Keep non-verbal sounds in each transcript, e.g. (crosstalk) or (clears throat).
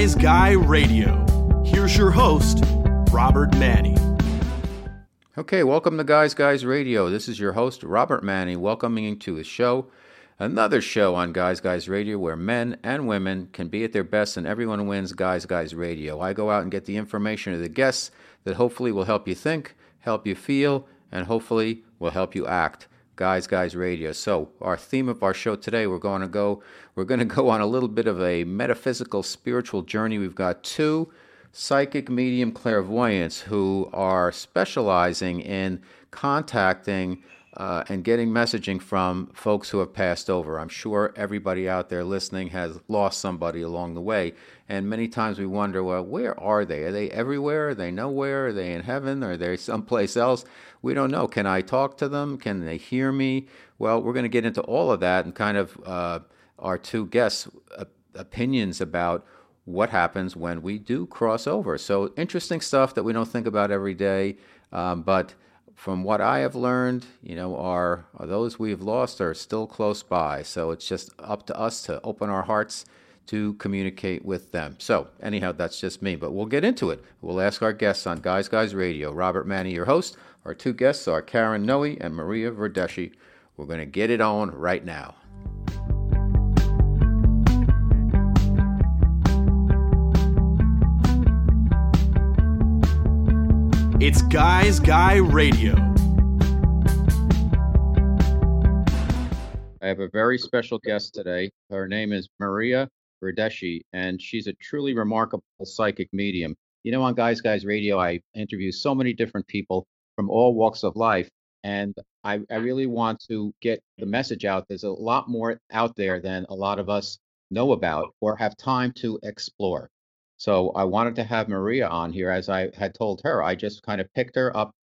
Guys Guy Radio. Here's your host, Robert Manni. Okay, welcome to Guys Guys Radio. This is your host, Robert Manni, welcoming you to the show. Another show on Guys Guys Radio where men and women can be at their best and everyone wins Guys Guys Radio. I go out and get the information of the guests that hopefully will help you think, help you feel, and hopefully will help you act. Guys Guys Radio. So, our theme of our show today, we're going to go we're going to go on a little bit of a metaphysical spiritual journey. We've got two psychic medium clairvoyants who are specializing in contacting uh, and getting messaging from folks who have passed over. I'm sure everybody out there listening has lost somebody along the way. And many times we wonder, well, where are they? Are they everywhere? Are they nowhere? Are they in heaven? Are they someplace else? We don't know. Can I talk to them? Can they hear me? Well, we're going to get into all of that and kind of uh, our two guests' opinions about what happens when we do cross over. So, interesting stuff that we don't think about every day, um, but from what I have learned, you know, are those we've lost are still close by. So it's just up to us to open our hearts to communicate with them. So, anyhow, that's just me, but we'll get into it. We'll ask our guests on Guys Guys Radio. Robert Manni, your host. Our two guests are Karen Noe and Maria Verdeschi. We're going to get it on right now. It's Guys Guy Radio. I have a very special guest today. Her name is Maria Verdeschi, and she's a truly remarkable psychic medium. You know, on Guys Guys Radio, I interview so many different people from all walks of life, and I, I really want to get the message out. There's a lot more out there than a lot of us know about or have time to explore. So I wanted to have Maria on here, as I had told her. I just kind of picked her up,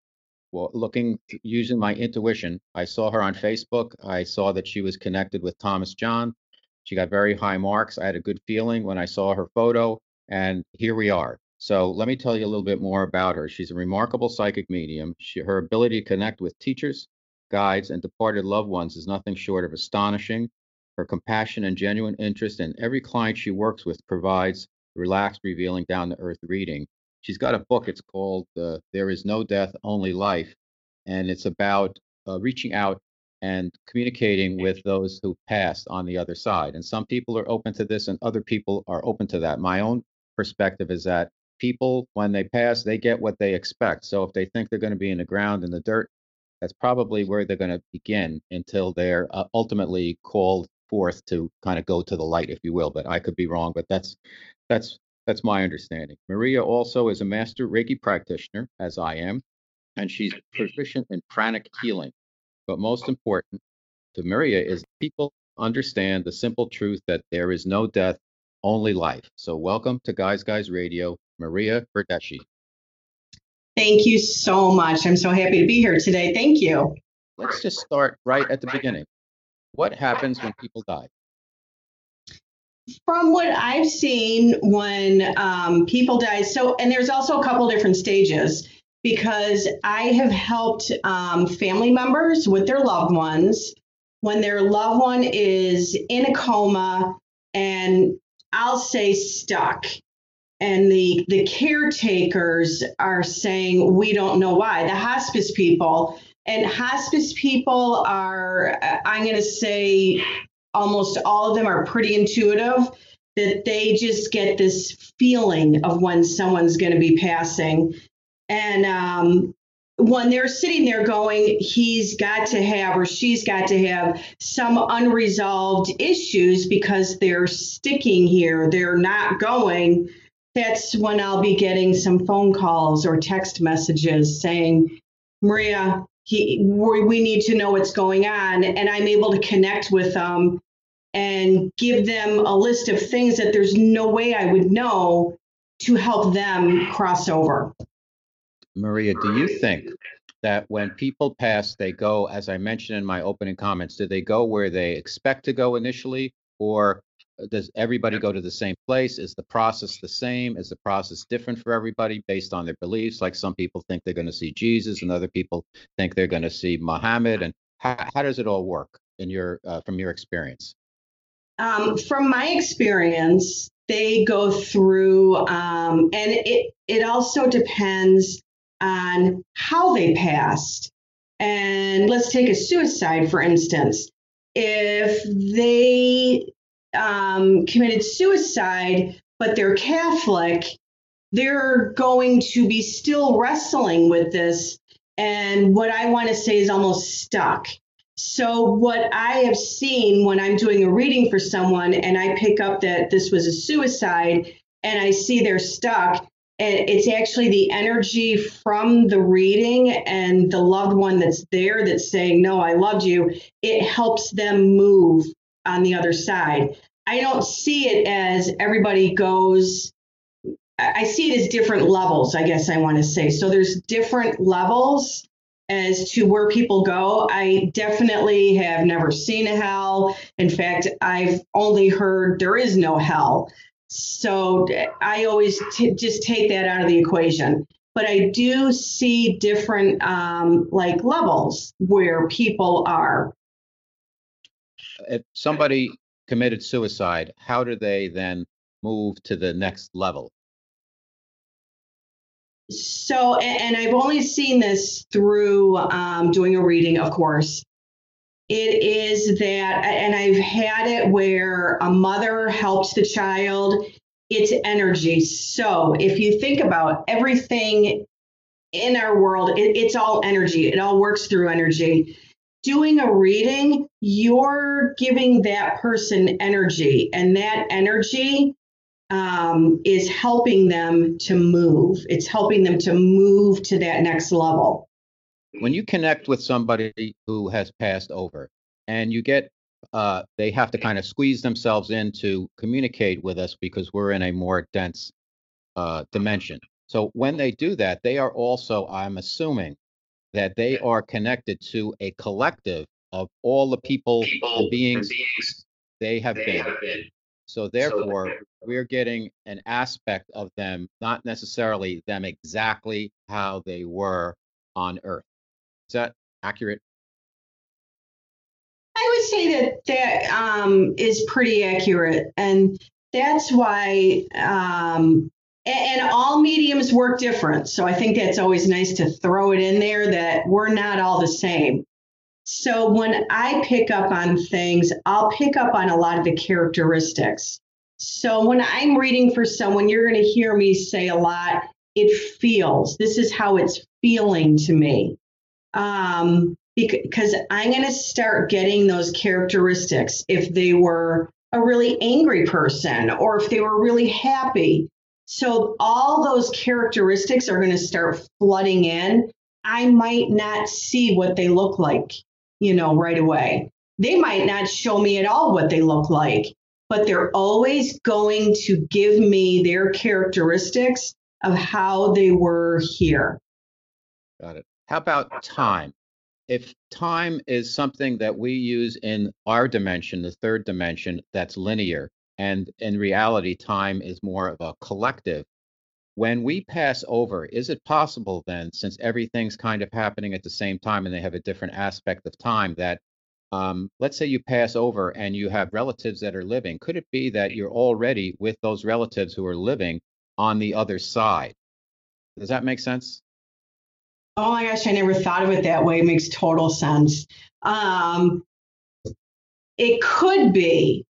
well, looking using my intuition. I saw her on Facebook. I saw that she was connected with Thomas John. She got very high marks. I had a good feeling when I saw her photo, and here we are. So let me tell you a little bit more about her. She's a remarkable psychic medium. She, her ability to connect with teachers, guides, and departed loved ones is nothing short of astonishing. Her compassion and genuine interest in every client she works with provides relaxed, revealing, down to earth reading. She's got a book. It's called uh, There Is No Death, Only Life. And it's about uh, reaching out and communicating with those who passed on the other side. And some people are open to this, and other people are open to that. My own perspective is that people, when they pass, they get what they expect. So if they think they're going to be in the ground, in the dirt, that's probably where they're going to begin until they're uh, ultimately called forth to kind of go to the light, if you will. But I could be wrong, but that's that's that's my understanding. Maria also is a master Reiki practitioner, as I am, and she's proficient in pranic healing. But most important to Maria is people understand the simple truth that there is no death, only life. So welcome to Guys Guys Radio, Maria Verdeschi. Thank you so much. I'm so happy to be here today. Thank you. Let's just start right at the beginning. What happens when people die? From what I've seen when um, people die, so, and there's also a couple different stages because I have helped um, family members with their loved ones when their loved one is in a coma and I'll say stuck. And the, the caretakers are saying, we don't know why. The hospice people, and hospice people are, I'm going to say, almost all of them are pretty intuitive that they just get this feeling of when someone's going to be passing. And um, when they're sitting there going, he's got to have or she's got to have some unresolved issues because they're sticking here, they're not going. That's when I'll be getting some phone calls or text messages saying, Maria, he, we need to know what's going on. And I'm able to connect with them and give them a list of things that there's no way I would know to help them cross over. Maria, do you think that when people pass, they go, as I mentioned in my opening comments, do they go where they expect to go initially, or does everybody go to the same place? Is the process the same? Is the process different for everybody based on their beliefs? Like some people think they're going to see Jesus, and other people think they're going to see Muhammad. And how, how does it all work in your uh, from your experience? Um, from my experience, they go through, um, and it it also depends on how they passed. And let's take a suicide, for instance. If they um, committed suicide, but they're Catholic, they're going to be still wrestling with this. And what I want to say is almost stuck. So, what I have seen when I'm doing a reading for someone and I pick up that this was a suicide and I see they're stuck, and it's actually the energy from the reading and the loved one that's there that's saying, No, I loved you. It helps them move on the other side. I don't see it as everybody goes. I see it as different levels, I guess I want to say. So there's different levels as to where people go. I definitely have never seen a hell. In fact, I've only heard there is no hell. So I always t- just take that out of the equation. But I do see different um, like levels where people are. If somebody committed suicide, how do they then move to the next level? So, and, I've only seen this through um, doing a reading, of course. It is that, and I've had it where a mother helps the child. It's energy. So, if you think about everything in our world, it, it's all energy, it all works through energy doing a reading, you're giving that person energy, and that energy um, is helping them to move. It's helping them to move to that next level. When you connect with somebody who has passed over and you get, uh, they have to kind of squeeze themselves in to communicate with us because we're in a more dense uh, dimension. So when they do that, they are also, I'm assuming, that they are connected to a collective of all the people, people and beings, beings they have, they been. have been. So therefore, so we're getting an aspect of them, not necessarily them exactly how they were on Earth. Is that accurate? I would say that that um, is pretty accurate, and that's why um, and, all mediums work different. So I think that's always nice to throw it in there that we're not all the same. So when I pick up on things, I'll pick up on a lot of the characteristics. So when I'm reading for someone, you're going to hear me say a lot, it feels. This is how it's feeling to me. Um, because I'm going to start getting those characteristics if they were a really angry person or if they were really happy so all those characteristics are going to start flooding in. I might not see what they look like, you know, right away. They might not show me at all what they look like, but they're always going to give me their characteristics of how they were here. Got it. How about time? If time is something that we use in our dimension, the third dimension, that's linear, and in reality, time is more of a collective. When we pass over, is it possible then, since everything's kind of happening at the same time and they have a different aspect of time, that um, let's say you pass over and you have relatives that are living, could it be that you're already with those relatives who are living on the other side? Does that make sense? Oh my gosh, I never thought of it that way. It makes total sense. Um, it could be,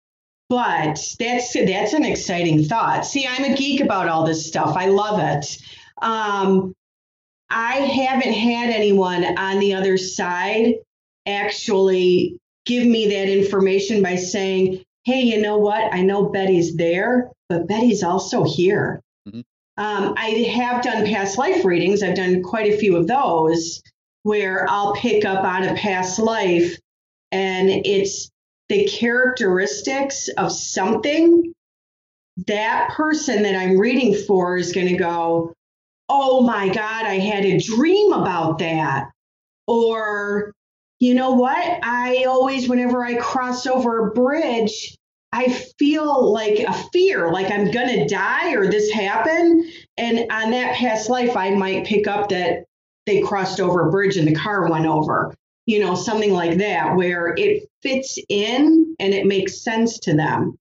but that's that's an exciting thought. See, I'm a geek about all this stuff. I love it. Um, I haven't had anyone on the other side actually give me that information by saying, "Hey, you know what? I know Betty's there, but Betty's also here." Mm-hmm. Um, I have done past life readings. I've done quite a few of those where I'll pick up on a past life, and it's the characteristics of something, that person that I'm reading for is going to go, Oh my God, I had a dream about that. Or, you know what? I always, whenever I cross over a bridge, I feel like a fear, like I'm going to die or this happened. And on that past life, I might pick up that they crossed over a bridge and the car went over you know, something like that, where it fits in and it makes sense to them.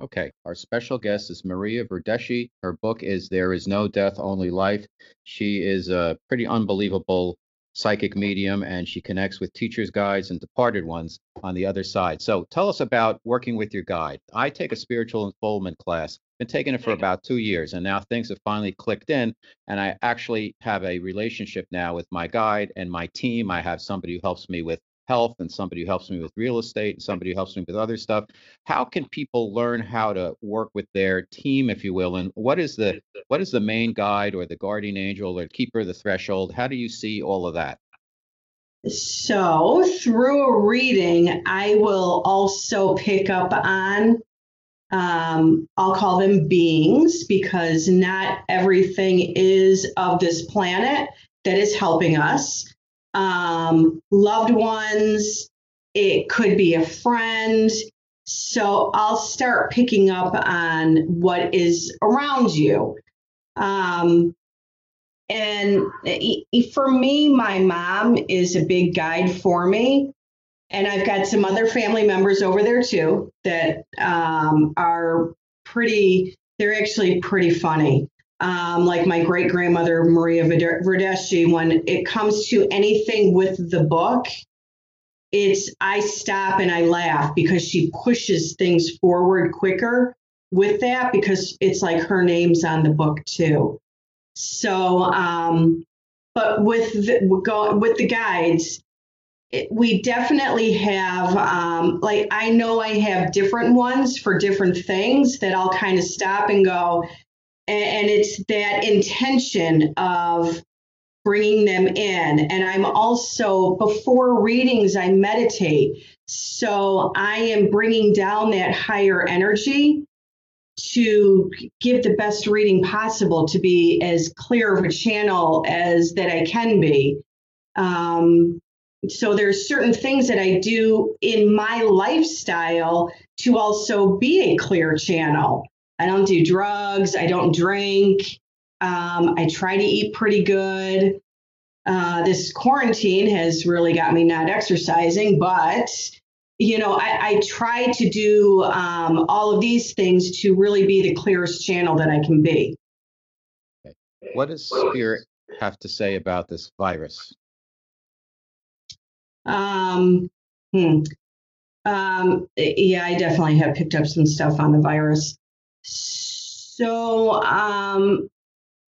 Okay, our special guest is Maria Verdeschi. Her book is There Is No Death, Only Life. She is a pretty unbelievable psychic medium and she connects with teachers, guides, and departed ones on the other side. So tell us about working with your guide. I take a spiritual unfoldment class, been taking it for mm-hmm. about two years, and now things have finally clicked in. And I actually have a relationship now with my guide and my team. I have somebody who helps me with health and somebody who helps me with real estate and somebody who helps me with other stuff. How can people learn how to work with their team, if you will? And what is the what is the main guide or the guardian angel or keeper of the threshold? How do you see all of that? So through a reading, I will also pick up on um, I'll call them beings because not everything is of this planet that is helping us um, loved ones, it could be a friend. So I'll start picking up on what is around you. Um, and for me, my mom is a big guide for me. And I've got some other family members over there too that um, are pretty, they're actually pretty funny um, like my great grandmother Maria Verdeschi, when it comes to anything with the book, it's I stop and I laugh because she pushes things forward quicker with that because it's like her name's on the book too. So, um, but with the, with the guides, it, we definitely have um, like I know I have different ones for different things that I'll kind of stop and go and it's that intention of bringing them in. And I'm also, before readings, I meditate. So I am bringing down that higher energy to give the best reading possible to be as clear of a channel as that I can be. Um, so there's certain things that I do in my lifestyle to also be a clear channel. I don't do drugs. I don't drink. Um, I try to eat pretty good. Uh, this quarantine has really got me not exercising, but you know, I, I try to do um, all of these things to really be the clearest channel that I can be. Okay. What does spirit have to say about this virus? Um, hmm. Um, yeah, I definitely have picked up some stuff on the virus. So um,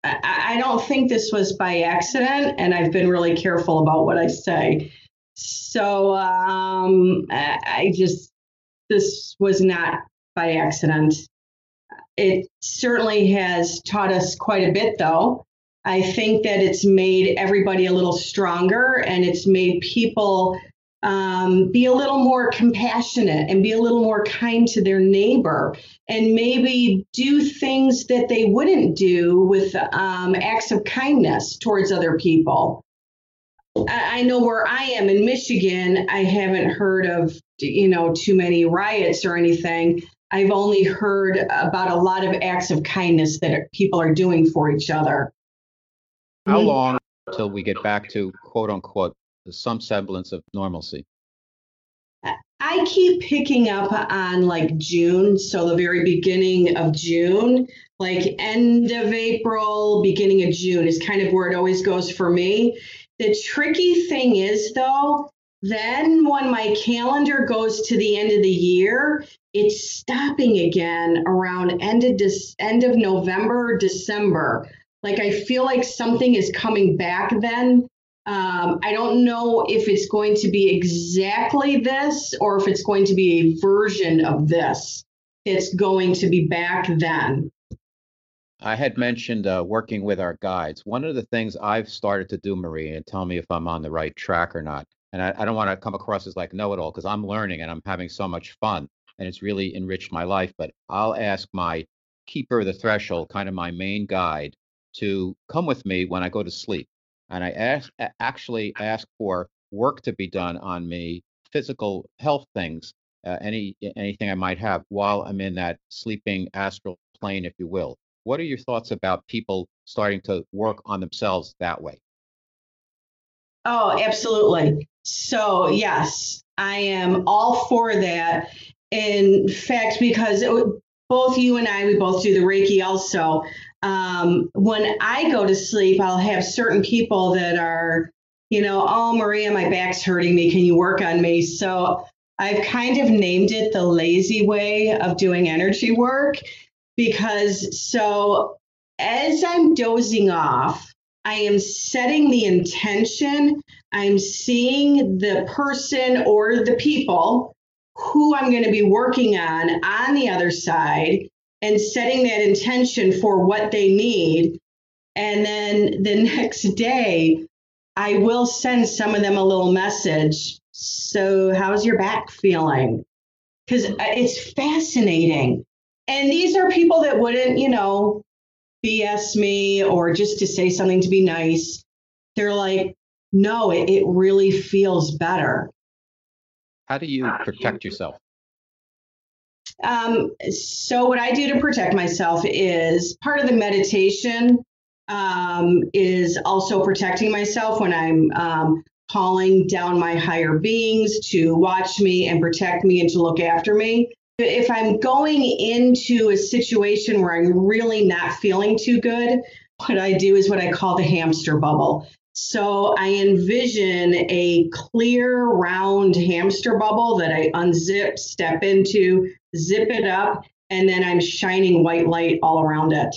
I, I don't think this was by accident, and I've been really careful about what I say. So um, I just, this was not by accident. It certainly has taught us quite a bit, though. I think that it's made everybody a little stronger and it's made people um, be a little more compassionate and be a little more kind to their neighbor and maybe do things that they wouldn't do with um, acts of kindness towards other people. I, I know where I am in Michigan, I haven't heard of, you know, too many riots or anything. I've only heard about a lot of acts of kindness that people are doing for each other. How mm-hmm. long until we get back to quote unquote some semblance of normalcy? I keep picking up on like June, so the very beginning of June, like end of April, beginning of June is kind of where it always goes for me. The tricky thing is though, then when my calendar goes to the end of the year, it's stopping again around end of this end of November, December. Like I feel like something is coming back then um, I don't know if it's going to be exactly this or if it's going to be a version of this. It's going to be back then. I had mentioned uh, working with our guides. One of the things I've started to do, Marie, and tell me if I'm on the right track or not. And I, I don't want to come across as like know it all because I'm learning and I'm having so much fun and it's really enriched my life. But I'll ask my keeper of the threshold, kind of my main guide, to come with me when I go to sleep and I ask, actually ask for work to be done on me, physical health things, uh, any anything I might have while I'm in that sleeping astral plane, if you will. What are your thoughts about people starting to work on themselves that way? Oh, absolutely. So, yes, I am all for that. In fact, because it, both you and I, we both do the Reiki also. Um, when I go to sleep, I'll have certain people that are, you know, oh, Maria, my back's hurting me. Can you work on me? So I've kind of named it the lazy way of doing energy work because so as I'm dozing off, I am setting the intention. I'm seeing the person or the people who I'm going to be working on on the other side and setting that intention for what they need. And then the (laughs) next day, I will send some of them a little message. So, how's your back feeling? Because uh, it's fascinating. And these are people that wouldn't, you know, BS me or just to say something to be nice. They're like, no, it, it really feels better. How do you ah, protect yourself? Um, so, what I do to protect myself is part of the meditation um, is also protecting myself when I'm um, calling down my higher beings to watch me and protect me and to look after me. If I'm going into a situation where I'm really not feeling too good, what I do is what I call the hamster bubble. So I envision a clear, round hamster bubble that I unzip, step into, zip it up, and then I'm shining white light all around it.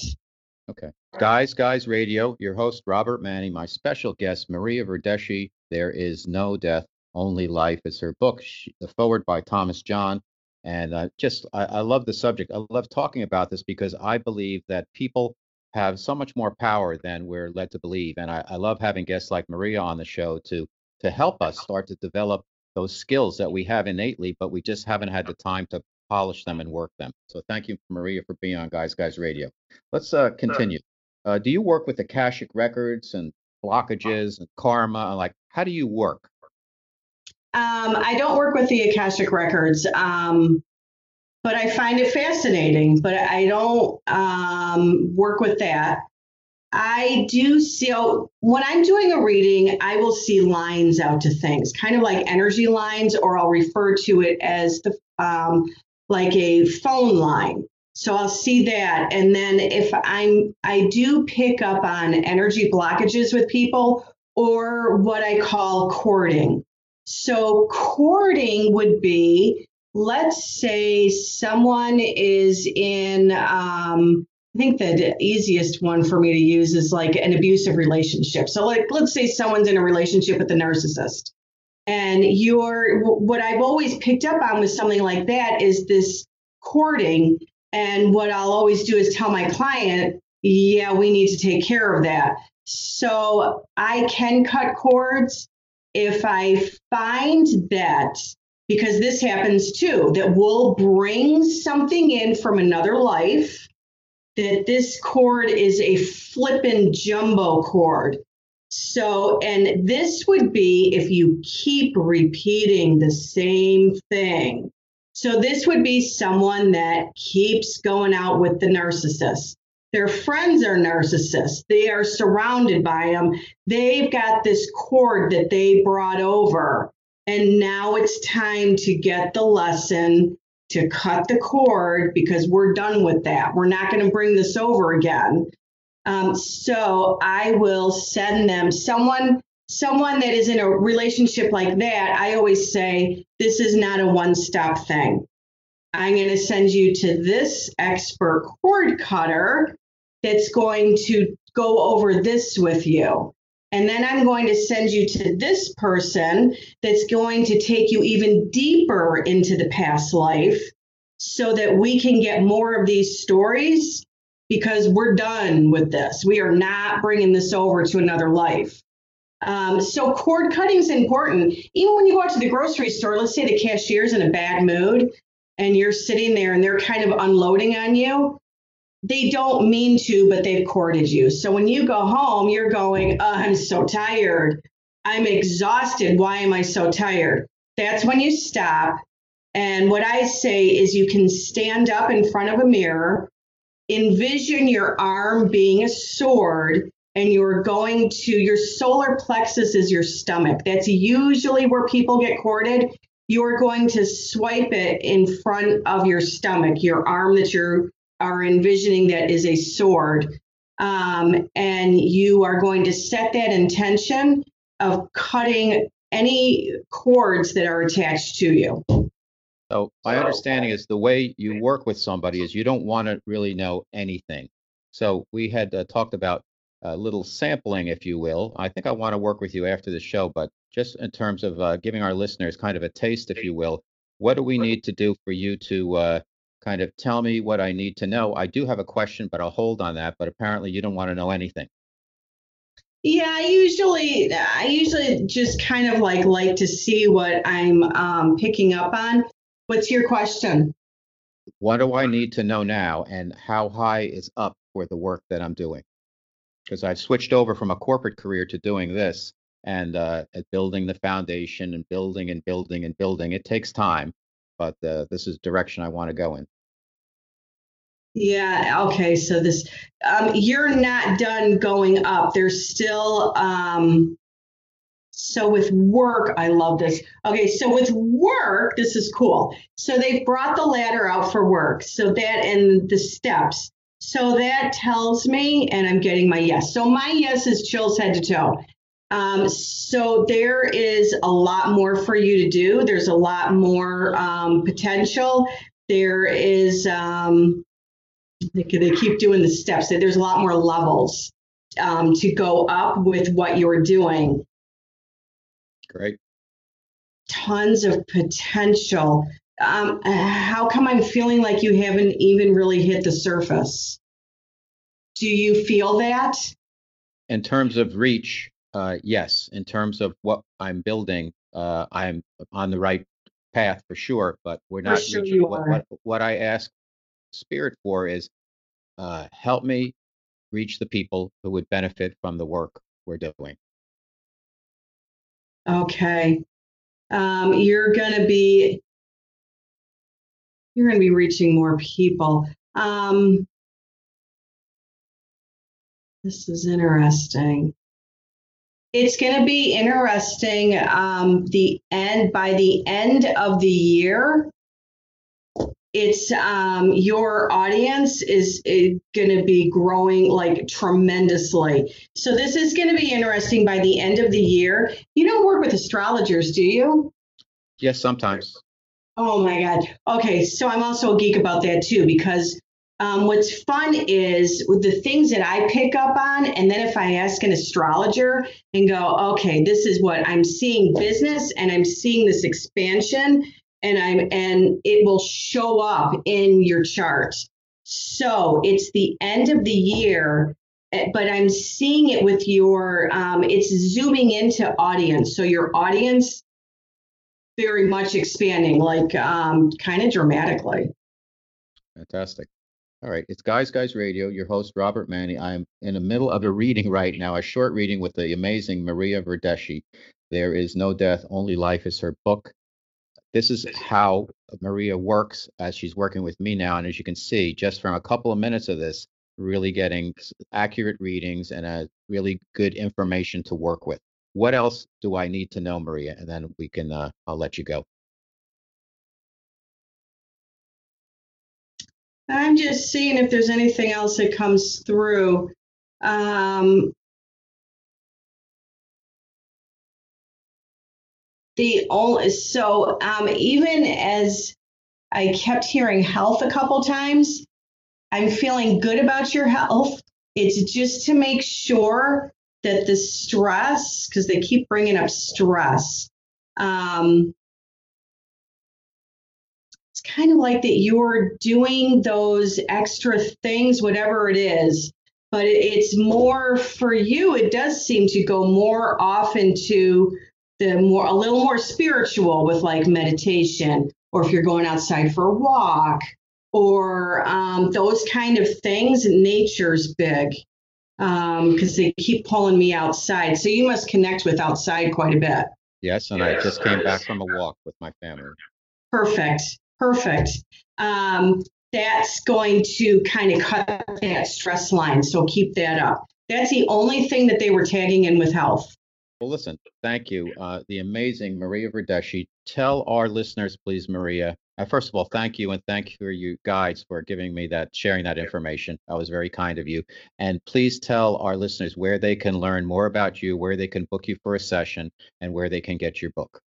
Okay. Guys, Guys Radio, your host, Robert Manni, my special guest, Maria Verdeschi. There is no death, only life is her book, the foreword by Thomas John. And uh, just, I, I love the subject. I love talking about this because I believe that people have so much more power than we're led to believe. And I, I love having guests like Maria on the show to to help us start to develop those skills that we have innately, but we just haven't had the time to polish them and work them. So thank you, Maria, for being on Guys Guys Radio. Let's uh, continue. Uh, do you work with Akashic records and blockages and karma? Like, how do you work? Um, I don't work with the Akashic records. Um, but I find it fascinating. But I don't um, work with that. I do see so when I'm doing a reading, I will see lines out to things, kind of like energy lines, or I'll refer to it as the um, like a phone line. So I'll see that, and then if I'm I do pick up on energy blockages with people, or what I call cording. So cording would be let's say someone is in um, I think the easiest one for me to use is like an abusive relationship. So like let's say someone's in a relationship with a narcissist. And you're what I've always picked up on with something like that is this cording. And what I'll always do is tell my client, yeah, we need to take care of that. So I can cut cords if I find that because this happens too that we'll bring something in from another life that this cord is a flippin' jumbo cord so and this would be if you keep repeating the same thing. So this would be someone that keeps going out with the narcissist. Their friends are narcissists. They are surrounded by them they've got this cord that they brought over. And now it's time to get the lesson to cut the cord because we're done with that. We're not going to bring this over again. Um, so I will send them someone someone that is in a relationship like that. I always say this is not a one stop thing. I'm going to send you to this expert cord cutter that's going to go over this with you. And then I'm going to send you to this person that's going to take you even deeper into the past life so that we can get more of these stories because we're done with this. We are not bringing this over to another life. Um, so cord cutting is important. Even when you go out to the grocery store, let's say the cashier's in a bad mood and you're sitting there and they're kind of unloading on you they don't mean to, but they've corded you. So when you go home, you're going, oh, I'm so tired. I'm exhausted. Why am I so tired? That's when you stop. And what I say is you can stand up in front of a mirror, envision your arm being a sword, and you're going to your solar plexus is your stomach. That's usually where people get corded. you're going to swipe it in front of your stomach, your arm that you are envisioning that is a sword. Um, and you are going to set that intention of cutting any cords that are attached to you. So my understanding is the way you work with somebody is you don't want to really know anything. So we had uh, talked about a little sampling, if you will. I think I want to work with you after the show, but just in terms of uh, giving our listeners kind of a taste, if you will, what do we need to do for you to uh, kind of tell me what I need to know? I do have a question, but I'll hold on that. But apparently, you don't want to know anything. Yeah, I usually I usually just kind of like like to see what I'm um, picking up on. What's your question? What do I need to know now, and how high is up for the work that I'm doing? Because I've switched over from a corporate career to doing this and uh, building the foundation and building and building and building. It takes time, but uh, this is direction I want to go in. Yeah. Okay. So this, um, you're not done going up. There's still, um, so with work, I love this. Okay. So with work, this is cool. So they brought the ladder out for work. So that and the steps. So that tells me, and I'm getting my yes. So my yes is chills head to toe. Um, so there is a lot more for you to do. There's a lot more um, potential. There is, um, they, they keep doing the steps. There's a lot more levels um, to go up with what you're doing. Great. Tons of potential. Um, how come I'm feeling like you haven't even really hit the surface? Do you feel that? In terms of reach, uh, yes. In terms of what I'm building, uh, I'm on the right path for sure, but we're not sure reaching. What, what, what I ask Spirit for is uh, help me reach the people who would benefit from the work we're doing. Okay. Um, you're gonna be you're gonna be reaching more people. Um, this is interesting. It's gonna be interesting. Um, the end by the end of the year, it's um, your audience is, is going to be growing like tremendously. So this is going to be interesting by the end of the year. You don't work with astrologers, do you? Yes, sometimes. Oh my God. Okay, so I'm also a geek about that too because um, what's fun is with the things that I pick up on, and then if I ask an astrologer and go, okay, this is what I'm seeing business, and I'm seeing this expansion, and I'm and it will show up in your chart. So it's the end of the year, eh, but I'm seeing it with your. Um, it's zooming into audience, so your audience very much expanding, like um, kind of dramatically. Fantastic. All right. It's Guys Guys Radio, your host, Robert Manni. I'm in the middle of a reading right now, a short reading with the amazing Maria Verdeschi. There is No Death, Only Life is her book. This is how Maria works as she's working with me now. And as you can see, just from a couple of minutes of this, really getting accurate readings and a really good information to work with. What else do I need to know, Maria? And then we can, uh, I'll let you go. I'm just seeing if there's anything else that comes through. Um, the only so um, even as I kept hearing health a couple times, I'm feeling good about your health. It's just to make sure that the stress, because they keep bringing up stress, um, it's kind of like that you're doing those extra things, whatever it is, but it's more for you. It does seem to go more often into the more, a little more spiritual with like meditation, or if you're going outside for a walk, or um, those kind of things. Nature's big because they keep pulling me outside. So you must connect with outside quite a bit. Yes, and I just came back from a walk with my family. Perfect. Perfect. Um, that's going to kind of cut that stress line. So keep that up. That's the only thing that they were tagging in with health. Well, listen, thank you. Uh, the amazing Maria Verdeschi. Tell our listeners, please, Maria. Uh, first of all, thank you and thank you for you guides for giving me that, sharing that information. That was very kind of you. And please tell our listeners where they can learn more about you, where they can book you for a session, and where they can get your book.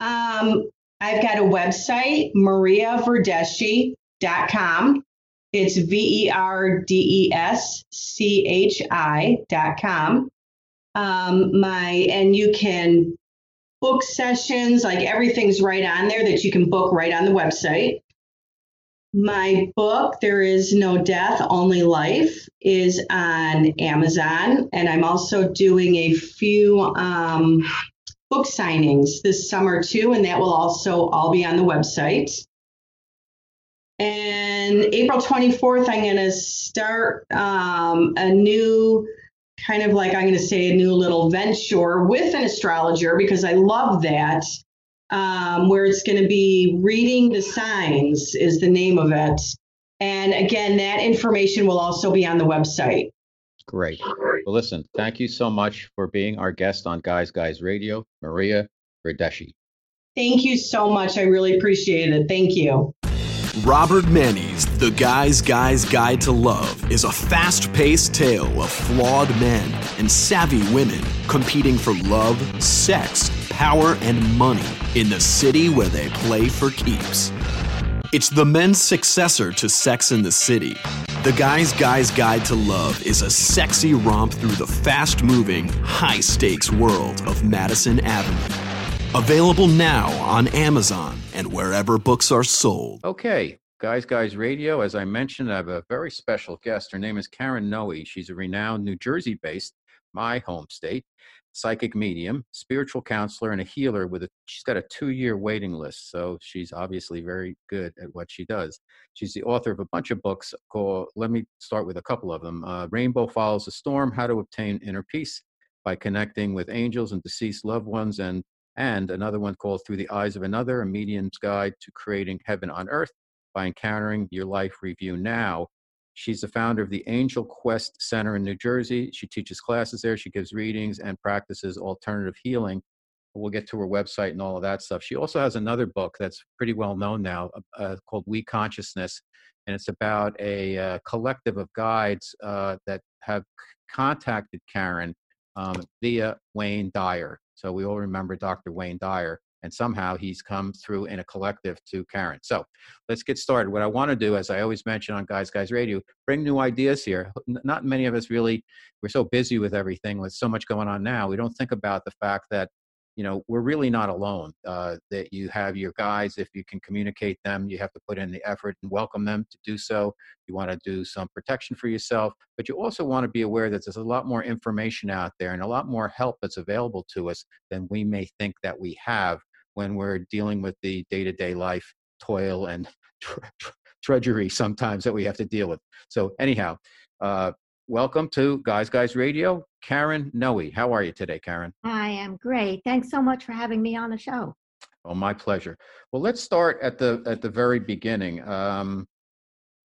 Um, I've got a website, mariaverdeschi.com. It's V E R D E S C H I dot com. Um, my and you can book sessions, like everything's right on there that you can book right on the website. My book, There Is No Death, Only Life, is on Amazon. And I'm also doing a few um, book signings this summer too, and that will also all be on the website. And April 24th, I'm going to start um, a new kind of like I'm going to say a new little venture with an astrologer because I love that. Um, where it's going to be reading the signs is the name of it. And again, that information will also be on the website. Great. Well, listen, thank you so much for being our guest on Guys Guys Radio, Maria Verdeschi. Thank you so much. I really appreciate it. Thank you. Robert Manni's The Guy's Guy's Guide to Love is a fast paced tale of flawed men and savvy women competing for love, sex, power, and money in the city where they play for keeps. It's the men's successor to Sex in the City. The Guy's Guy's Guide to Love is a sexy romp through the fast moving, high stakes world of Madison Avenue. Available now on Amazon and wherever books are sold. Okay, Guys Guys Radio. As I mentioned, I have a very special guest. Her name is Karen Noe. She's a renowned New Jersey based, my home state, psychic medium, spiritual counselor, and a healer with a she's got a two-year waiting list. So she's obviously very good at what she does. She's the author of a bunch of books called let me start with a couple of them. Uh, Rainbow Follows the Storm, How to Obtain Inner Peace by Connecting with Angels and Deceased Loved Ones, and and another one called Through the Eyes of Another, a medium's guide to creating heaven on earth by encountering your life review now. She's the founder of the Angel Quest Center in New Jersey. She teaches classes there, she gives readings and practices alternative healing. We'll get to her website and all of that stuff. She also has another book that's pretty well known now uh, uh called We Consciousness, and it's about a uh, collective of guides uh, that have contacted Karen um, via Wayne Dyer. So we all remember Dr. Wayne Dyer, and somehow he's come through in a collective to Karen. So let's get started. What I want to do, as I always mention on Guys Guys Radio, bring new ideas here. Not many of us really, we're so busy with everything, with so much going on now, we don't think about the fact that you know we're really not alone uh, that you have your guys if you can communicate them you have to put in the effort and welcome them to do so. You want to do some protection for yourself but you also want to be aware that there's a lot more information out there and a lot more help that's available to us than we may think that we have when we're dealing with the day-to-day life toil and (laughs) drudgery sometimes that we have to deal with. So anyhow uh, welcome to Guys Guys Radio. Karen Noe, how are you today, Karen? I am great. Thanks so much for having me on the show. Oh, my pleasure. Well, let's start at the at the very beginning. Um,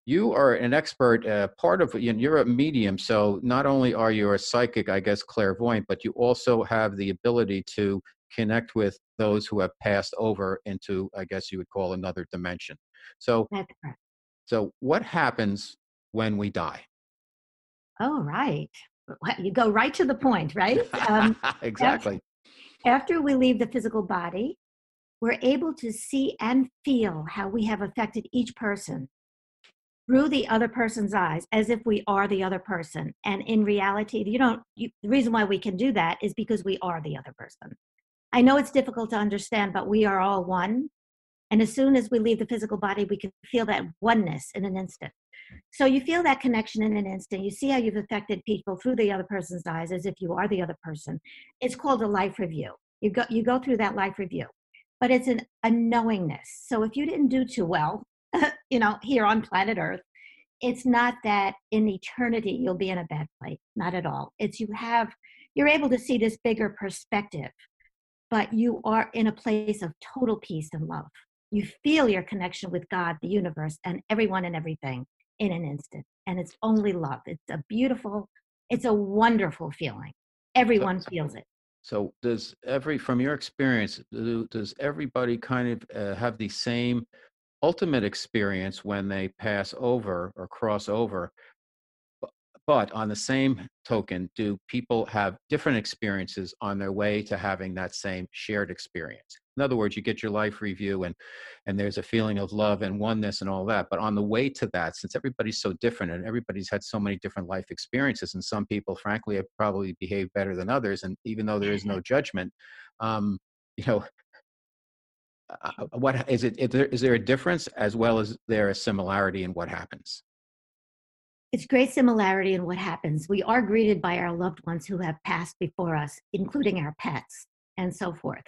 you are an expert, uh, part of you're a medium. So not only are you a psychic, I guess clairvoyant, but you also have the ability to connect with those who have passed over into, I guess you would call another dimension. So, so what happens when we die? Oh, right. You go right to the point, right? Um, (laughs) exactly. After, after we leave the physical body, we're able to see and feel how we have affected each person through the other person's eyes as if we are the other person and in reality you don't you, the reason why we can do that is because we are the other person i know it's difficult to understand but we are all one and as soon as we leave the physical body we can feel that oneness in an instant so you feel that connection in an instant. You see how you've affected people through the other person's eyes as if you are the other person. It's called a life review. You go you go through that life review. But it's an, a knowingness. So if you didn't do too well, (laughs) you know, here on planet Earth, it's not that in eternity you'll be in a bad place. Not at all. It's you have you're able to see this bigger perspective, but you are in a place of total peace and love. You feel your connection with God, the universe, and everyone and everything in an instant. And it's only love. It's a beautiful, it's a wonderful feeling. everyone feels it. So does every, from your experience, do, does everybody kind of uh, have the same ultimate experience when they pass over or cross over? But on the same token, do people have different experiences on their way to having that same shared experience? In other words, you get your life review and and there's a feeling of love and oneness and all that. But on the way to that, since everybody's so different and everybody's had so many different life experiences, and some people, frankly, have probably behaved better than others, and even though there is no judgment, um, (laughs) you know, uh, what is it? Is there, is there a difference as well as there a similarity in what happens? It's great similarity in what happens. We are greeted by our loved ones who have passed before us, including our pets and so forth.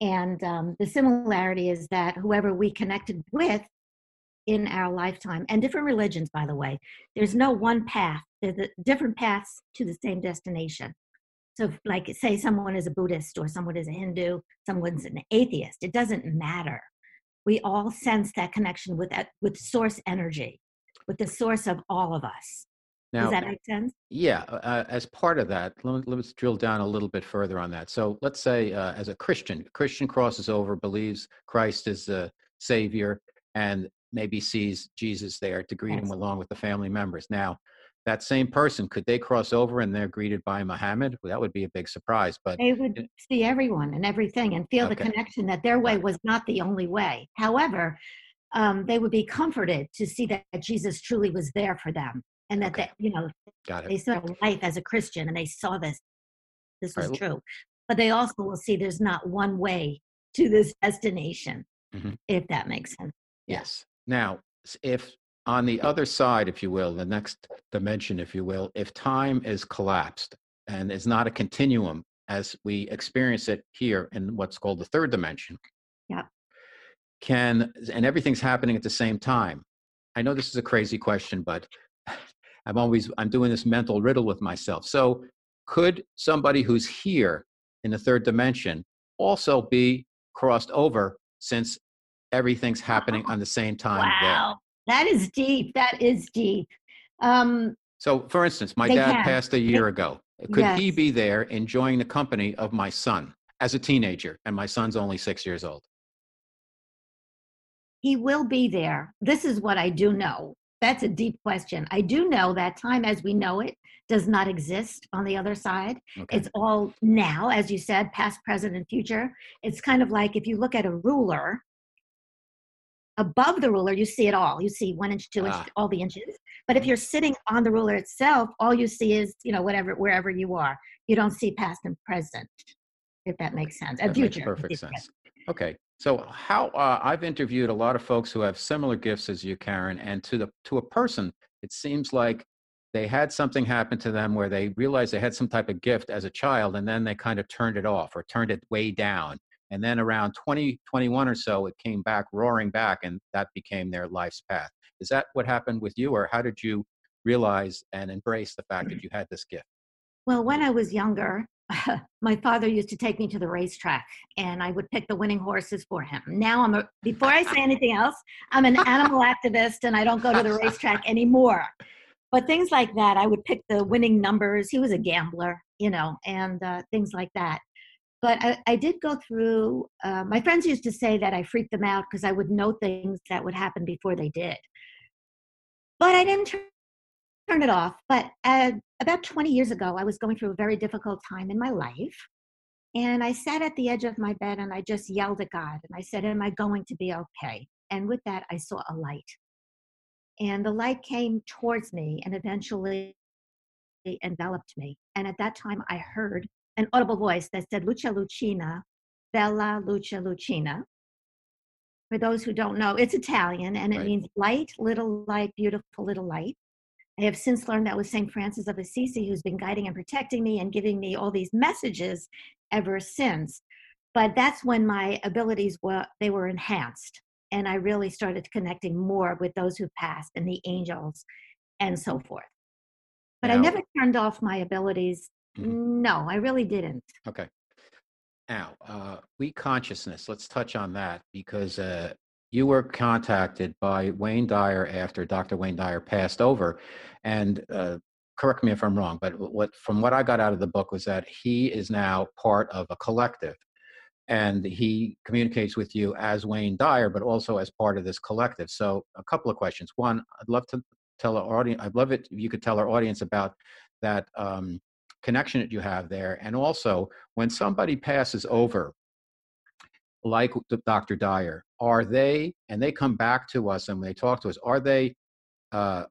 And um, the similarity is that whoever we connected with in our lifetime, and different religions, by the way, there's no one path, there's different paths to the same destination. So, like, say someone is a Buddhist or someone is a Hindu, someone's an atheist, it doesn't matter. We all sense that connection with that, with source energy with the source of all of us. Now, Does that make sense? Yeah. Uh, uh as part of that, let, us drill down a little bit further on that. So let's say, uh, as a Christian, Christian crosses over, believes Christ is the Savior, and maybe sees Jesus there to greet yes. him along with the family members. Now, that same person could they cross over and they're greeted by Muhammad? Well, that would be a big surprise. But they would see everyone and everything and feel okay. the connection that their way was not the only way. However, um, they would be comforted to see that Jesus truly was there for them and that, okay. they, you know, they saw life as a Christian and they saw this. This was right. true. But they also will see there's not one way to this destination, mm-hmm. if that makes sense. Yes. Now, if on the other side, if you will, the next dimension, if you will, if time is collapsed and is not a continuum as we experience it here in what's called the third dimension, yeah can and everything's happening at the same time i know this is a crazy question but i'm always i'm doing this mental riddle with myself so could somebody who's here in the third dimension also be crossed over since everything's happening on the same time wow there? that is deep that is deep um, so for instance my dad passed a year ago could yes. he be there enjoying the company of my son as a teenager and my son's only six years old he will be there. This is what I do know. That's a deep question. I do know that time as we know it does not exist on the other side. Okay. It's all now, as you said, past, present, and future. It's kind of like if you look at a ruler, above the ruler, you see it all. You see one inch, two inch, ah. all the inches. But if you're sitting on the ruler itself, all you see is, you know, whatever, wherever you are. You don't see past and present, if that makes sense. And that future. Makes perfect sense. Okay. So how uh, I've interviewed a lot of folks who have similar gifts as you, Karen, and to the to a person, it seems like they had something happen to them where they realized they had some type of gift as a child, and then they kind of turned it off or turned it way down. And then around 2021 or so, it came back roaring back, and that became their life's path. Is that what happened with you, or how did you realize and embrace the fact that (clears throat) you had this gift? Well, when I was younger, (laughs) my father used to take me to the racetrack and I would pick the winning horses for him. Now I'm a, before I say anything else, I'm an animal activist and I don't go to the racetrack anymore. But things like that, I would pick the winning numbers. He was a gambler, you know, and uh, things like that. But I, I did go through, uh, my friends used to say that I freaked them out because I would know things that would happen before they did. But I didn't turn it off. But uh, about 20 years ago, I was going through a very difficult time in my life. And I sat at the edge of my bed and I just yelled at God. And I said, Am I going to be okay? And with that, I saw a light. And the light came towards me and eventually enveloped me. And at that time, I heard an audible voice that said, Lucia Lucina, Bella Lucia Lucina. For those who don't know, it's Italian and it right. means light, little light, beautiful little light. I have since learned that was St. Francis of Assisi who's been guiding and protecting me and giving me all these messages ever since. But that's when my abilities were they were enhanced and I really started connecting more with those who passed and the angels and so forth. But now, I never turned off my abilities. Mm-hmm. No, I really didn't. Okay. Now, uh, we consciousness, let's touch on that because uh, you were contacted by Wayne Dyer after Dr. Wayne Dyer passed over, and uh, correct me if I'm wrong, but what from what I got out of the book was that he is now part of a collective, and he communicates with you as Wayne Dyer, but also as part of this collective. So, a couple of questions. One, I'd love to tell our audience. I'd love it if you could tell our audience about that um, connection that you have there, and also when somebody passes over, like Dr. Dyer, are they and they come back to us and they talk to us? Are they uh,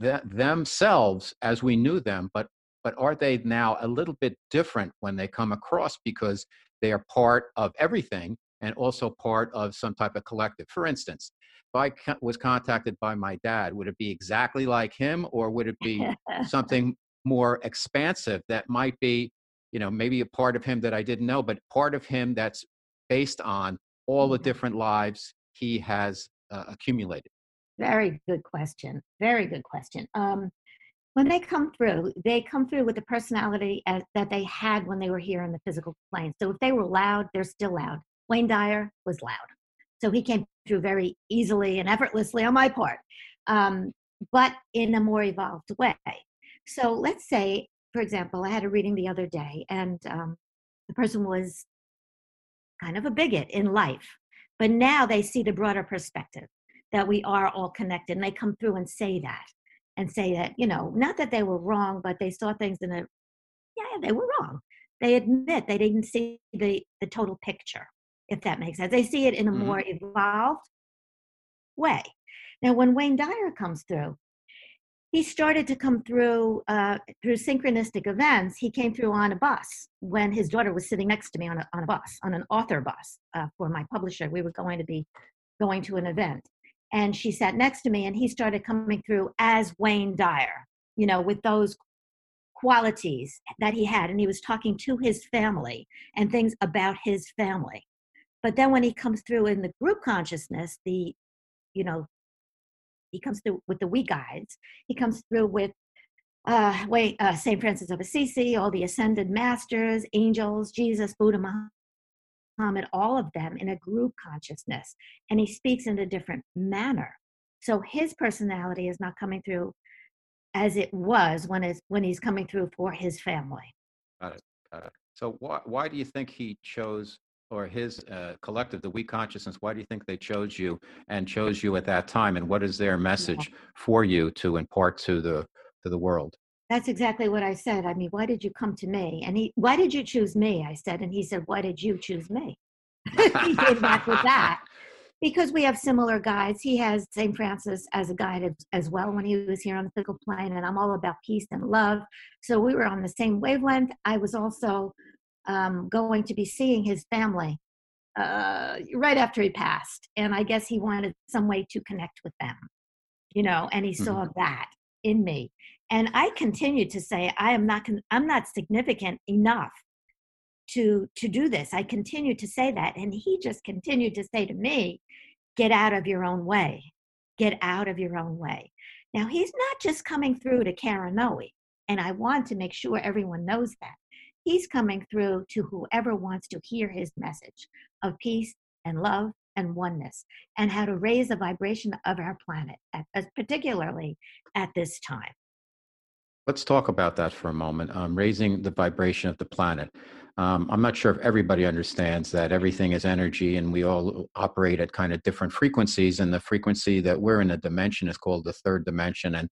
th- themselves as we knew them, but but are they now a little bit different when they come across because they are part of everything and also part of some type of collective? For instance, if I was contacted by my dad, would it be exactly like him, or would it be (laughs) something more expansive that might be, you know, maybe a part of him that I didn't know, but part of him that's based on all the mm-hmm. different lives he has uh, accumulated? Very good question. Very good question. Um, when they come through, they come through with the personality as, that they had when they were here in the physical plane. So if they were loud, they're still loud. Wayne Dyer was loud. So he came through very easily and effortlessly on my part, um, but in a more evolved way. So let's say, for example, I had a reading the other day, and um, the person was kind of a bigot in life, but now they see the broader perspective that we are all connected. And they come through and say that and say that, you know, not that they were wrong, but they saw things in a, yeah, they were wrong. They admit they didn't see the, the total picture, if that makes sense. They see it in a mm-hmm. more evolved way. Now, when Wayne Dyer comes through, he started to come through uh, through synchronistic events. He came through on a bus when his daughter was sitting next to me on a, on a bus, on an author bus uh, for my publisher. We were going to be going to an event and she sat next to me and he started coming through as Wayne Dyer, you know, with those qualities that he had and he was talking to his family and things about his family. But then when he comes through in the group consciousness, the you know, he comes through with the we guides, he comes through with uh, wait, uh, St. Francis of Assisi, all the ascended masters, angels, Jesus, Buddha, Muhammad, all of them in a group consciousness, and he speaks in a different manner. So his personality is not coming through as it was when it's when he's coming through for his family. Got it. Got it. So why why do you think he chose or his uh, collective, the We Consciousness? Why do you think they chose you and chose you at that time? And what is their message yeah. for you to impart to the to the world? That's exactly what I said. I mean, why did you come to me? And he, why did you choose me? I said, and he said, why did you choose me? (laughs) he came back with that (laughs) because we have similar guides. He has St. Francis as a guide as, as, well when he was here on the physical plane, and I'm all about peace and love. So we were on the same wavelength. I was also um, going to be seeing his family uh, right after he passed, and I guess he wanted some way to connect with them, you know, and he saw mm-hmm. that in me. And i continued to say i am not i'm not significant enough to to do this. I continued to say that and he just continued to say to me get out of your own way. Get out of your own way. Now he's not just coming through to Karen Noe, and i want to make sure everyone knows that he's coming through to whoever wants to hear his message of peace and love and oneness and how to raise the vibration of our planet particularly at this time Let's talk about that for a moment. Um, raising the vibration of the planet. Um, I'm not sure if everybody understands that everything is energy and we all operate at kind of different frequencies. And the frequency that we're in a dimension is called the third dimension. And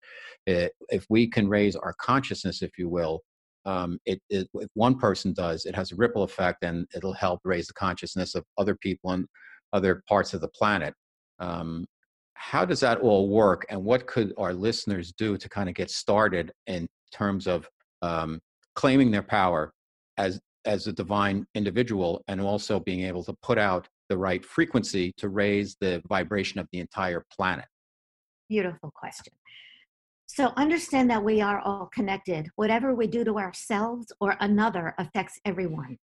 it, if we can raise our consciousness, if you will, um, it, it, if one person does, it has a ripple effect and it'll help raise the consciousness of other people and other parts of the planet. Um, how does that all work and what could our listeners do to kind of get started in terms of um, claiming their power as as a divine individual and also being able to put out the right frequency to raise the vibration of the entire planet beautiful question so understand that we are all connected whatever we do to ourselves or another affects everyone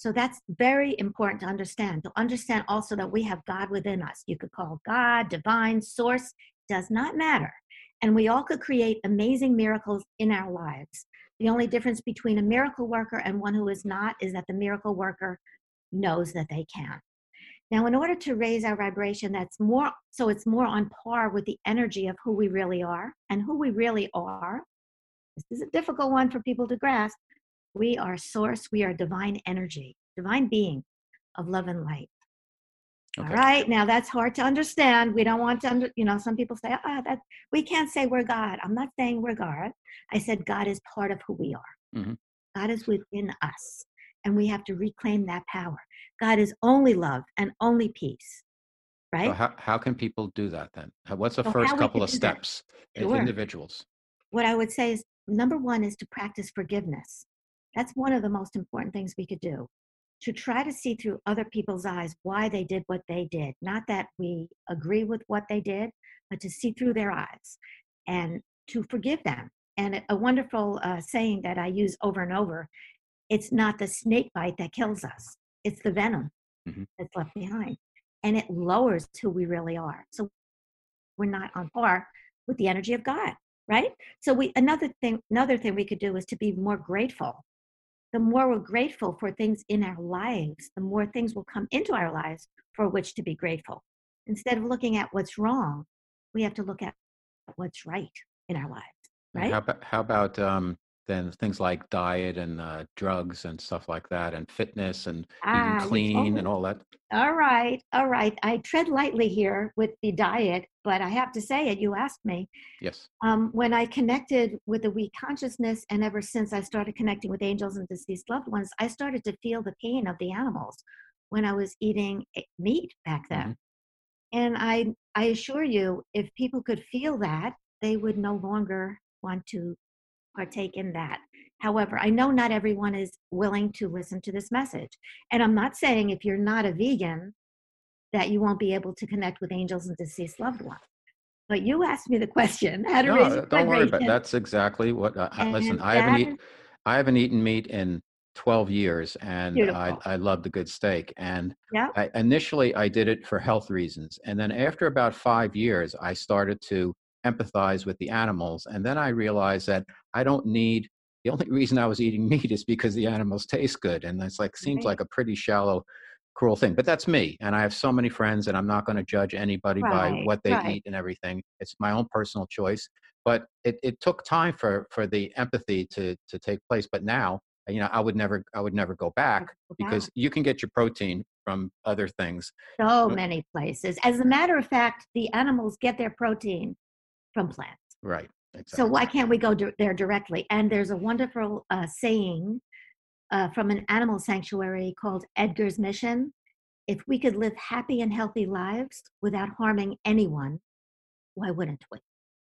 so that's very important to understand. To understand also that we have God within us. You could call God, divine, source, does not matter. And we all could create amazing miracles in our lives. The only difference between a miracle worker and one who is not is that the miracle worker knows that they can. Now, in order to raise our vibration, that's more so it's more on par with the energy of who we really are. And who we really are this is a difficult one for people to grasp. We are source, we are divine energy, divine being of love and light. Okay. All right, now that's hard to understand. We don't want to, under, you know, some people say, ah, that we can't say we're God. I'm not saying we're God. I said God is part of who we are. Mhm. God is within us, and we have to reclaim that power. God is only love and only peace, right? So how, how can people do that then? What's the So first couple of that? steps as Sure. individuals? what I would say is number one is to practice forgiveness. That's one of the most important things we could do. To try to see through other people's eyes why they did what they did. Not that we agree with what they did, but to see through their eyes and to forgive them. And a- a wonderful uh, saying that I use over and over it's not the snake bite that kills us, it's the venom Mhm. that's left behind. And it lowers who we really are. So we're not on par with the energy of God right so we another thing another thing we could do is to be more grateful the more we're grateful for things in our lives the more things will come into our lives for which to be grateful instead of looking at what's wrong we have to look at what's right in our lives right How about, how about um, then things like diet and uh, drugs and stuff like that, and fitness and Ah, eating clean and all that? all right all right i tread lightly here with the diet but i have to say it you asked me Yes. um, when I connected with the We Consciousness, and ever since I started connecting with angels and deceased loved ones, I started to feel the pain of the animals when I was eating meat back then. And I, I assure you, if people could feel that, they would no longer want to partake in that. However, I know not everyone is willing to listen to this message. And I'm not saying if you're not a vegan that you won't be able to connect with angels and deceased loved ones. But you asked me the question (laughs) how to No, raise uh, your don't worry, but that's exactly what, I- I- listen, I haven't eaten, I haven't eaten meat in 12 years and I, Beautiful. I love the good steak. And Yeah. I, initially I did it for health reasons. And then after about five years, I started to empathize with the animals. And then I realized that I don't need, the only (laughs) reason I was eating meat is because the animals taste good. And it's like, seems like a pretty shallow, cruel thing. But that's me. And I have so many friends and I'm not going to judge anybody by what they right. eat and everything. It's my own personal choice but it, it took time for for the empathy to to take place but now you know i would never i would never go back because you can get your protein from other things so many places. As a matter of fact, the animals get their protein from plants. right exactly. So why can't we go di- there directly? And there's a wonderful uh, saying uh, from an animal sanctuary called Edgar's Mission. If we could live happy and healthy lives without harming anyone, why wouldn't we?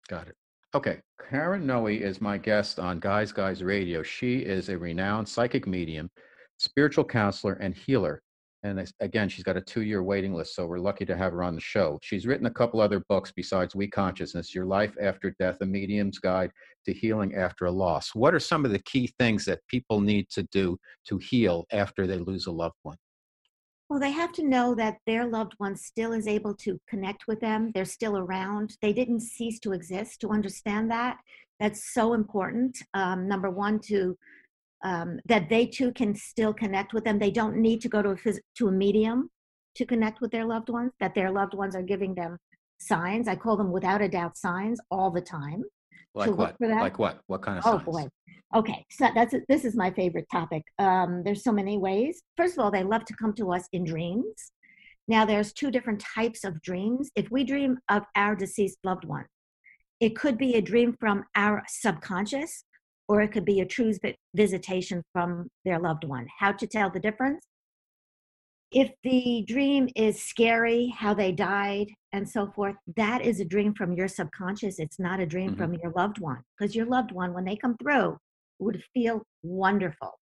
got it okay karen noe is my guest on guys guys radio she is a renowned psychic medium spiritual counselor and healer and again she's got a two-year waiting list so we're lucky to have her on the show she's written a couple other books besides we consciousness your life after death a medium's guide to healing after a loss what are some of the key things that people need to do to heal after they lose a loved one Well, they have to know that their loved one still is able to connect with them. They're still around. They didn't cease to exist. To understand that, that's so important. Um, number one, to um, that they too can still connect with them. They don't need to go to a phys- to a medium to connect with their loved ones. That their loved ones are giving them signs. I call them without a doubt signs all the time. like what like what what kind of Oh signs boy. Okay, so that's this is my favorite topic. Um, there's so many ways. First of all, they love to come to us in dreams. Now, there's two different types of dreams. If we dream of our deceased loved one, it could be a dream from our subconscious, or it could be a true visitation from their loved one. How to tell the difference? If the dream is scary, how they died, and so forth, that is a dream from your subconscious. It's not a dream Mhm. from your loved one. Because your loved one, when they come through, would feel wonderful.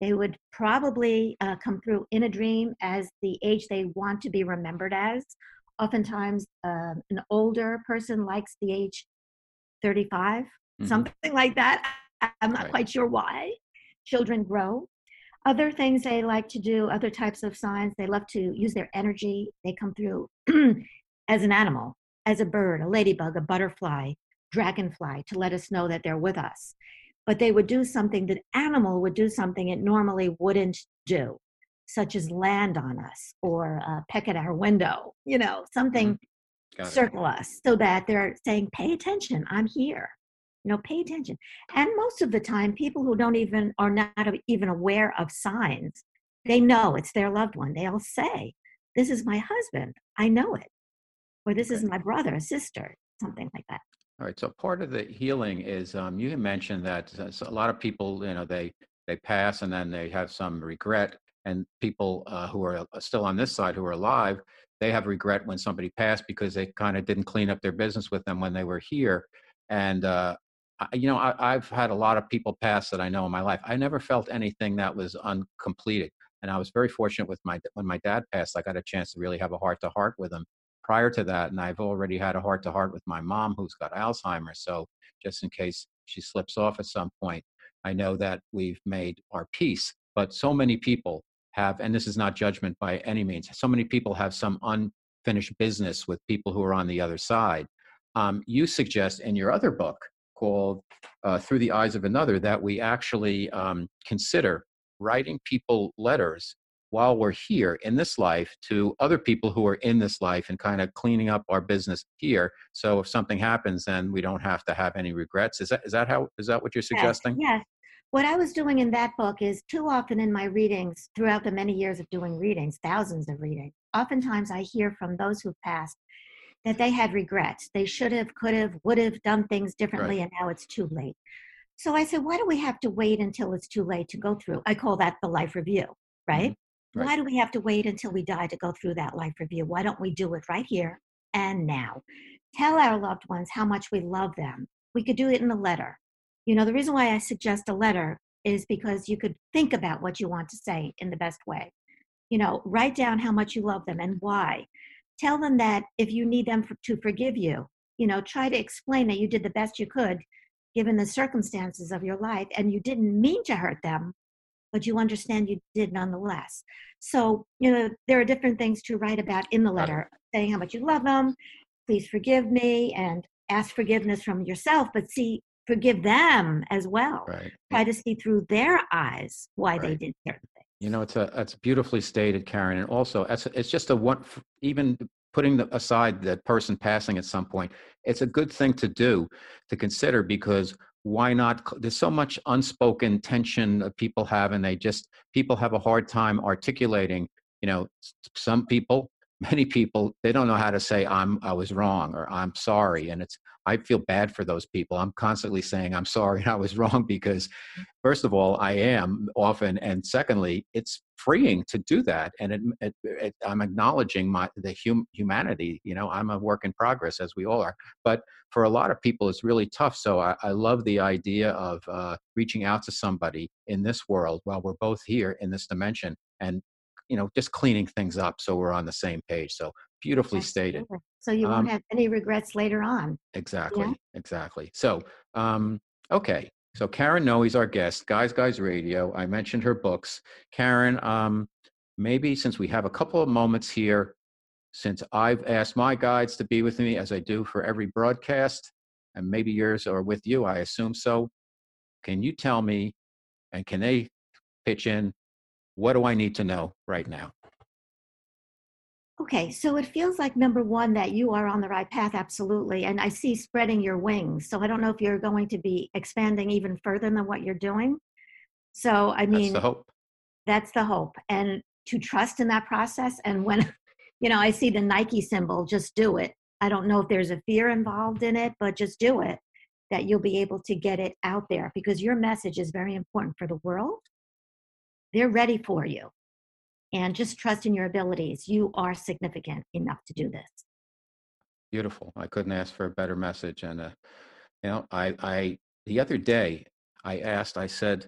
They would probably uh, come through in a dream as the age they want to be remembered as. Oftentimes, um, an older person likes the age 35, Mhm. something like that. I'm not Right. quite sure why. Children grow. Other things they like to do, other types of signs, they love to use their energy. They come through (clears throat) as an animal, as a bird, a ladybug, a butterfly, dragonfly, to let us know that they're with us. But they would do something that animal would do something it normally wouldn't do, such as land on us or uh, peck at our window, you know, something it. circle us so that they're saying, pay attention, I'm here. You know, pay attention. And most of the time, people who don't even are not even aware of signs, they know it's their loved one. They'll say, "This is my husband. I know it," or "This is my brother, a sister," something like that. All right. So part of the healing is um, you mentioned that a lot of people, you know, they they pass and then they have some regret, and people uh, who are uh, still on this side who are alive, they have regret when somebody passed because they kind of didn't clean up their business with them when they were here. And uh, you know, I, have had a lot of people pass that I know in my life. I never felt anything that was uncompleted, and I was very fortunate with my when my dad passed. I got a chance to really have a heart to heart with him. Prior to that, and I've already had a heart to heart with my mom, who's got Alzheimer's. So just in case she slips off at some point, I know that we've made our peace. But so many people have, and this is not judgment by any means. So many people have some unfinished business with people who are on the other side. Um, you suggest in your other book called uh, Through the Eyes of Another that we actually um, consider writing people letters while we're here in this life to other people who are in this life and kind of cleaning up our business here. So if something happens then we don't have to have any regrets. Is that is that how is that what you're suggesting? yes, yes. what i was doing in that book is too often in my readings throughout the many years of doing readings thousands of readings oftentimes i hear from those who've passed that they had regrets. They should have, could have, would have done things differently, right. and now it's too late. So I said, why do we have to wait until it's too late to go through? I call that the life review, right? Mm-hmm. right? Why do we have to wait until we die to go through that life review? Why don't we do it right here and now? Tell our loved ones how much we love them. We could do it in a letter. You know, the reason why I suggest a letter is because you could think about what you want to say in the best way. You know, write down how much you love them and why tell them that if you need them for, to forgive you you know try to explain that you did the best you could given the circumstances of your life and you didn't mean to hurt them but you understand you did nonetheless so you know there are different things to write about in the letter saying how much you love them please forgive me and ask forgiveness from yourself but see forgive them as well right. try to see through their eyes why right. they did certain you know, it's a it's beautifully stated, Karen, and also it's it's just a one even putting the, aside that person passing at some point. It's a good thing to do to consider because why not? There's so much unspoken tension that people have, and they just people have a hard time articulating. You know, some people many people they don't know how to say i'm i was wrong or i'm sorry and it's i feel bad for those people. I'm constantly saying i'm sorry and (laughs) i was wrong because first of all i am often and secondly it's freeing to do that and it, it, it, i'm acknowledging my the hum, humanity you know i'm a work in progress as we all are but for a lot of people it's really tough so i, I love the idea of uh, reaching out to somebody in this world while we're both here in this dimension and you know just cleaning things up so we're on the same page so beautifully stated so you won't um, have any regrets later on exactly yeah? exactly so um okay so karen noe's our guest guys guys radio i mentioned her books karen um maybe since we have a couple of moments here since i've asked my guides to be with me as i do for every broadcast and maybe yours are with you i assume so can you tell me and can they pitch in what do I need to know right now? Okay, so it feels like number one that you are on the right path, absolutely. And I see spreading your wings. So I don't know if you're going to be expanding even further than what you're doing. So I mean, that's the hope. That's the hope. And to trust in that process. And when, (laughs) you know, I see the Nike symbol, just do it. I don't know if there's a fear involved in it, but just do it, that you'll be able to get it out there because your message is very important for the world they're ready for you. And just trust in your abilities. You are significant enough to do this. Beautiful. I couldn't ask for a better message. And, uh, you know, I, I, the other day, I asked, I said,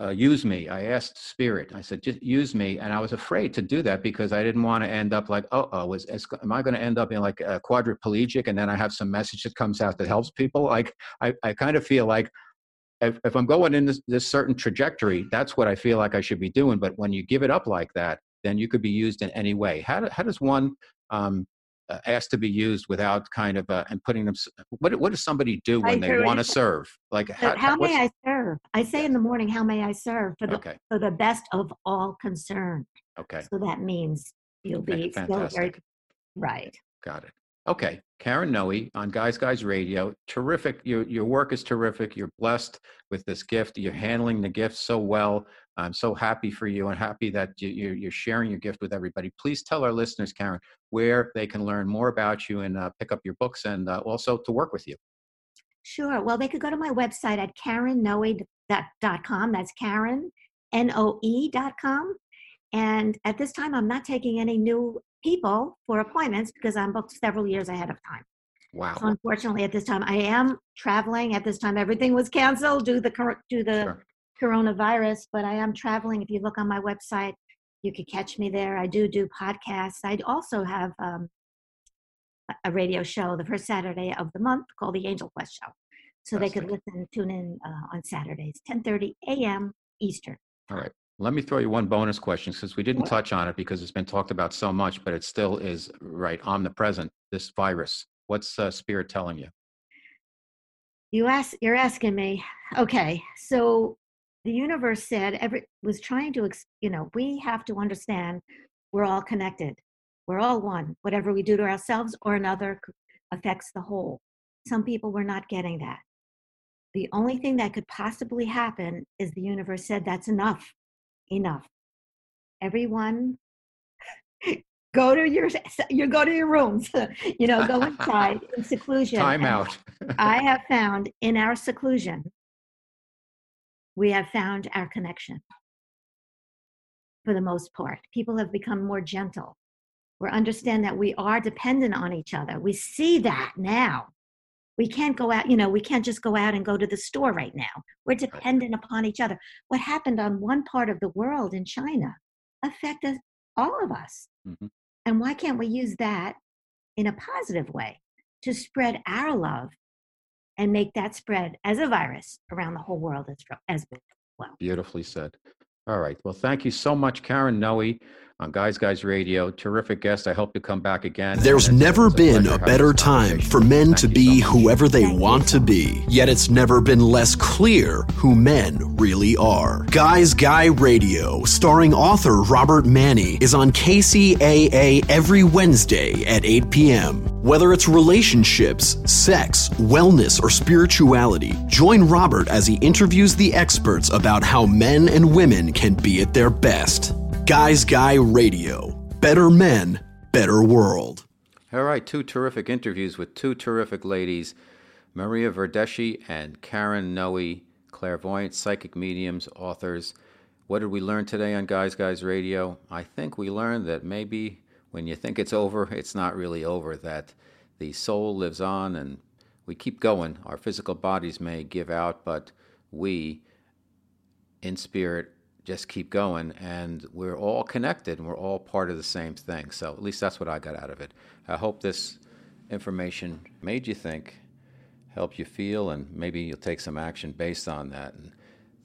uh, use me. I asked Spirit. I said, just use me, and I was afraid to do that because I didn't want to end up like, oh, oh, was am I going to end up in like a quadriplegic, and then I have some message that comes out that helps people? Like, I, I kind of feel like if, if I'm going in this, this certain trajectory, that's what I feel like I should be doing. But when you give it up like that, then you could be used in any way. How, do, how does one um, uh, ask to be used without kind of uh, and putting them? What what does somebody do when they want to serve? Like how, how may I serve? I say in the morning, how may I serve for the okay. for the best of all concerned. Okay. So that means you'll be Fantastic. still very right. Got it. Okay, Karen Noe on Guys Guys Radio. Terrific. Your your work is terrific. You're blessed with this gift. You're handling the gift so well. I'm so happy for you and happy that you, you're, sharing your gift with everybody. Please tell our listeners, Karen, where they can learn more about you and uh, pick up your books and uh, also to work with you. Sure. Well, they could go to my website at karennoe.com. That's Karen, N O E.com. And at this time, I'm not taking any new people for appointments because I'm booked several years ahead of time. Wow. So unfortunately, at this time, I am traveling. At this time, everything was canceled due the due the Sure. coronavirus. But I am traveling. If you look on my website, you could catch me there. I do do podcasts. I also have um, a- a radio show the first Saturday of the month called the Angel Quest Show. So they could listen, tune in uh, on Saturdays, 10:30 a.m. Eastern. All right. Let me throw you one bonus question since we didn't touch on it because it's been talked about so much, but it still is right omnipresent. This virus. What's uh, Spirit telling you? You ask, you're asking me. Okay, so the universe said every was trying to, you know, we have to understand we're all connected. We're all one. Whatever we do to ourselves or another affects the whole. Some people were not getting that. The only thing that could possibly happen is the universe said that's enough. Enough. Everyone (laughs) go to your you go to your rooms. (laughs) you know, go inside (laughs) in seclusion. Time out. I have found in our seclusion, we have found our connection for the most part. People have become more gentle. We understand that we are dependent on each other. We see that now. We can't go out, you know, we can't just go out and go to the store right now. We're dependent upon each other. What happened on one part of the world in China affected all of us. Mhm. And why can't we use that in a positive way to spread our love and make that spread as a virus around the whole world as, as well? Beautifully said. All right. Well, thank you so much, Karen Noe on Guys Guys Radio. Terrific guest. I hope you come back again. There's never it's been a better time for men Thank to be so whoever they want to be. Yet it's never been less clear who men really are. Guys Guy Radio, starring author Robert Manni, is on KCAA every Wednesday at 8 p.m. Whether it's relationships, sex, wellness, or spirituality, join Robert as he interviews the experts about how men and women can be at their best. Guys Guy Radio. Better men, better world. All right, two terrific interviews with two terrific ladies, Maria Verdeschi and Karen Noe, clairvoyant psychic mediums, authors. What did we learn today on Guys Guys Radio? I think we learned that maybe when you think it's over, it's not really over, that the soul lives on and we keep going. Our physical bodies may give out, but we, in spirit, just keep going and we're all connected and we're all part of the same thing. So at least that's what I got out of it. I hope this information made you think, helped you feel, and maybe you'll take some action based on that and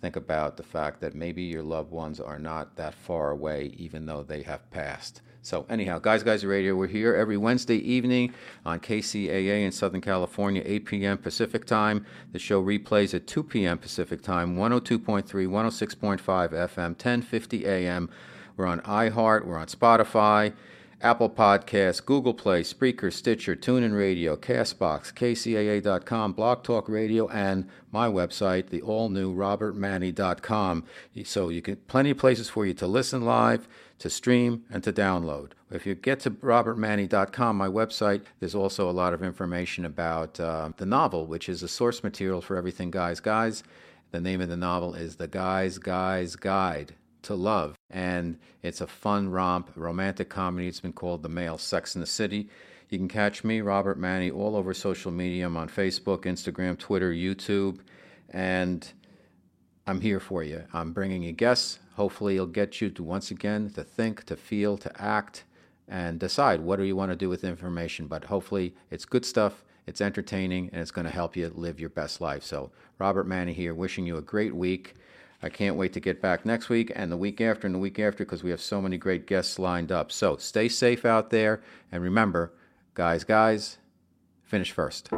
think about the fact that maybe your loved ones are not that far away even though they have passed. So anyhow, Guys Guys Radio, we're here every Wednesday evening on KCAA in Southern California, 8 p.m. Pacific Time. The show replays at 2 p.m. Pacific Time, 102.3, 106.5 FM, 1050 AM. We're on iHeart, we're on Spotify, Apple Podcasts, Google Play, Spreaker, Stitcher, TuneIn Radio, Castbox, KCAA.com, Blog Talk Radio, and my website, the all-new RobertManni.com. So you can plenty of places for you to listen live, to stream, and to download. If you get to RobertManni.com, my website, there's also a lot of information about uh, the novel, which is a source material for everything Guys Guys. The name of the novel is The Guys Guys Guide to Love. And it's a fun romp, romantic comedy. It's been called The Male Sex in the City. You can catch me, Robert Manni, all over social media. I'm on Facebook, Instagram, Twitter, YouTube. And I'm here for you. I'm bringing you guests. Hopefully, it'll get you to once again to think, to feel, to act, and decide what do you want to do with information. But hopefully, it's good stuff. It's entertaining, and it's going to help you live your best life. So, Robert Manni here, wishing you a great week. I can't wait to get back next week and the week after and the week after because we have so many great guests lined up. So, stay safe out there, and remember, guys, guys, finish first.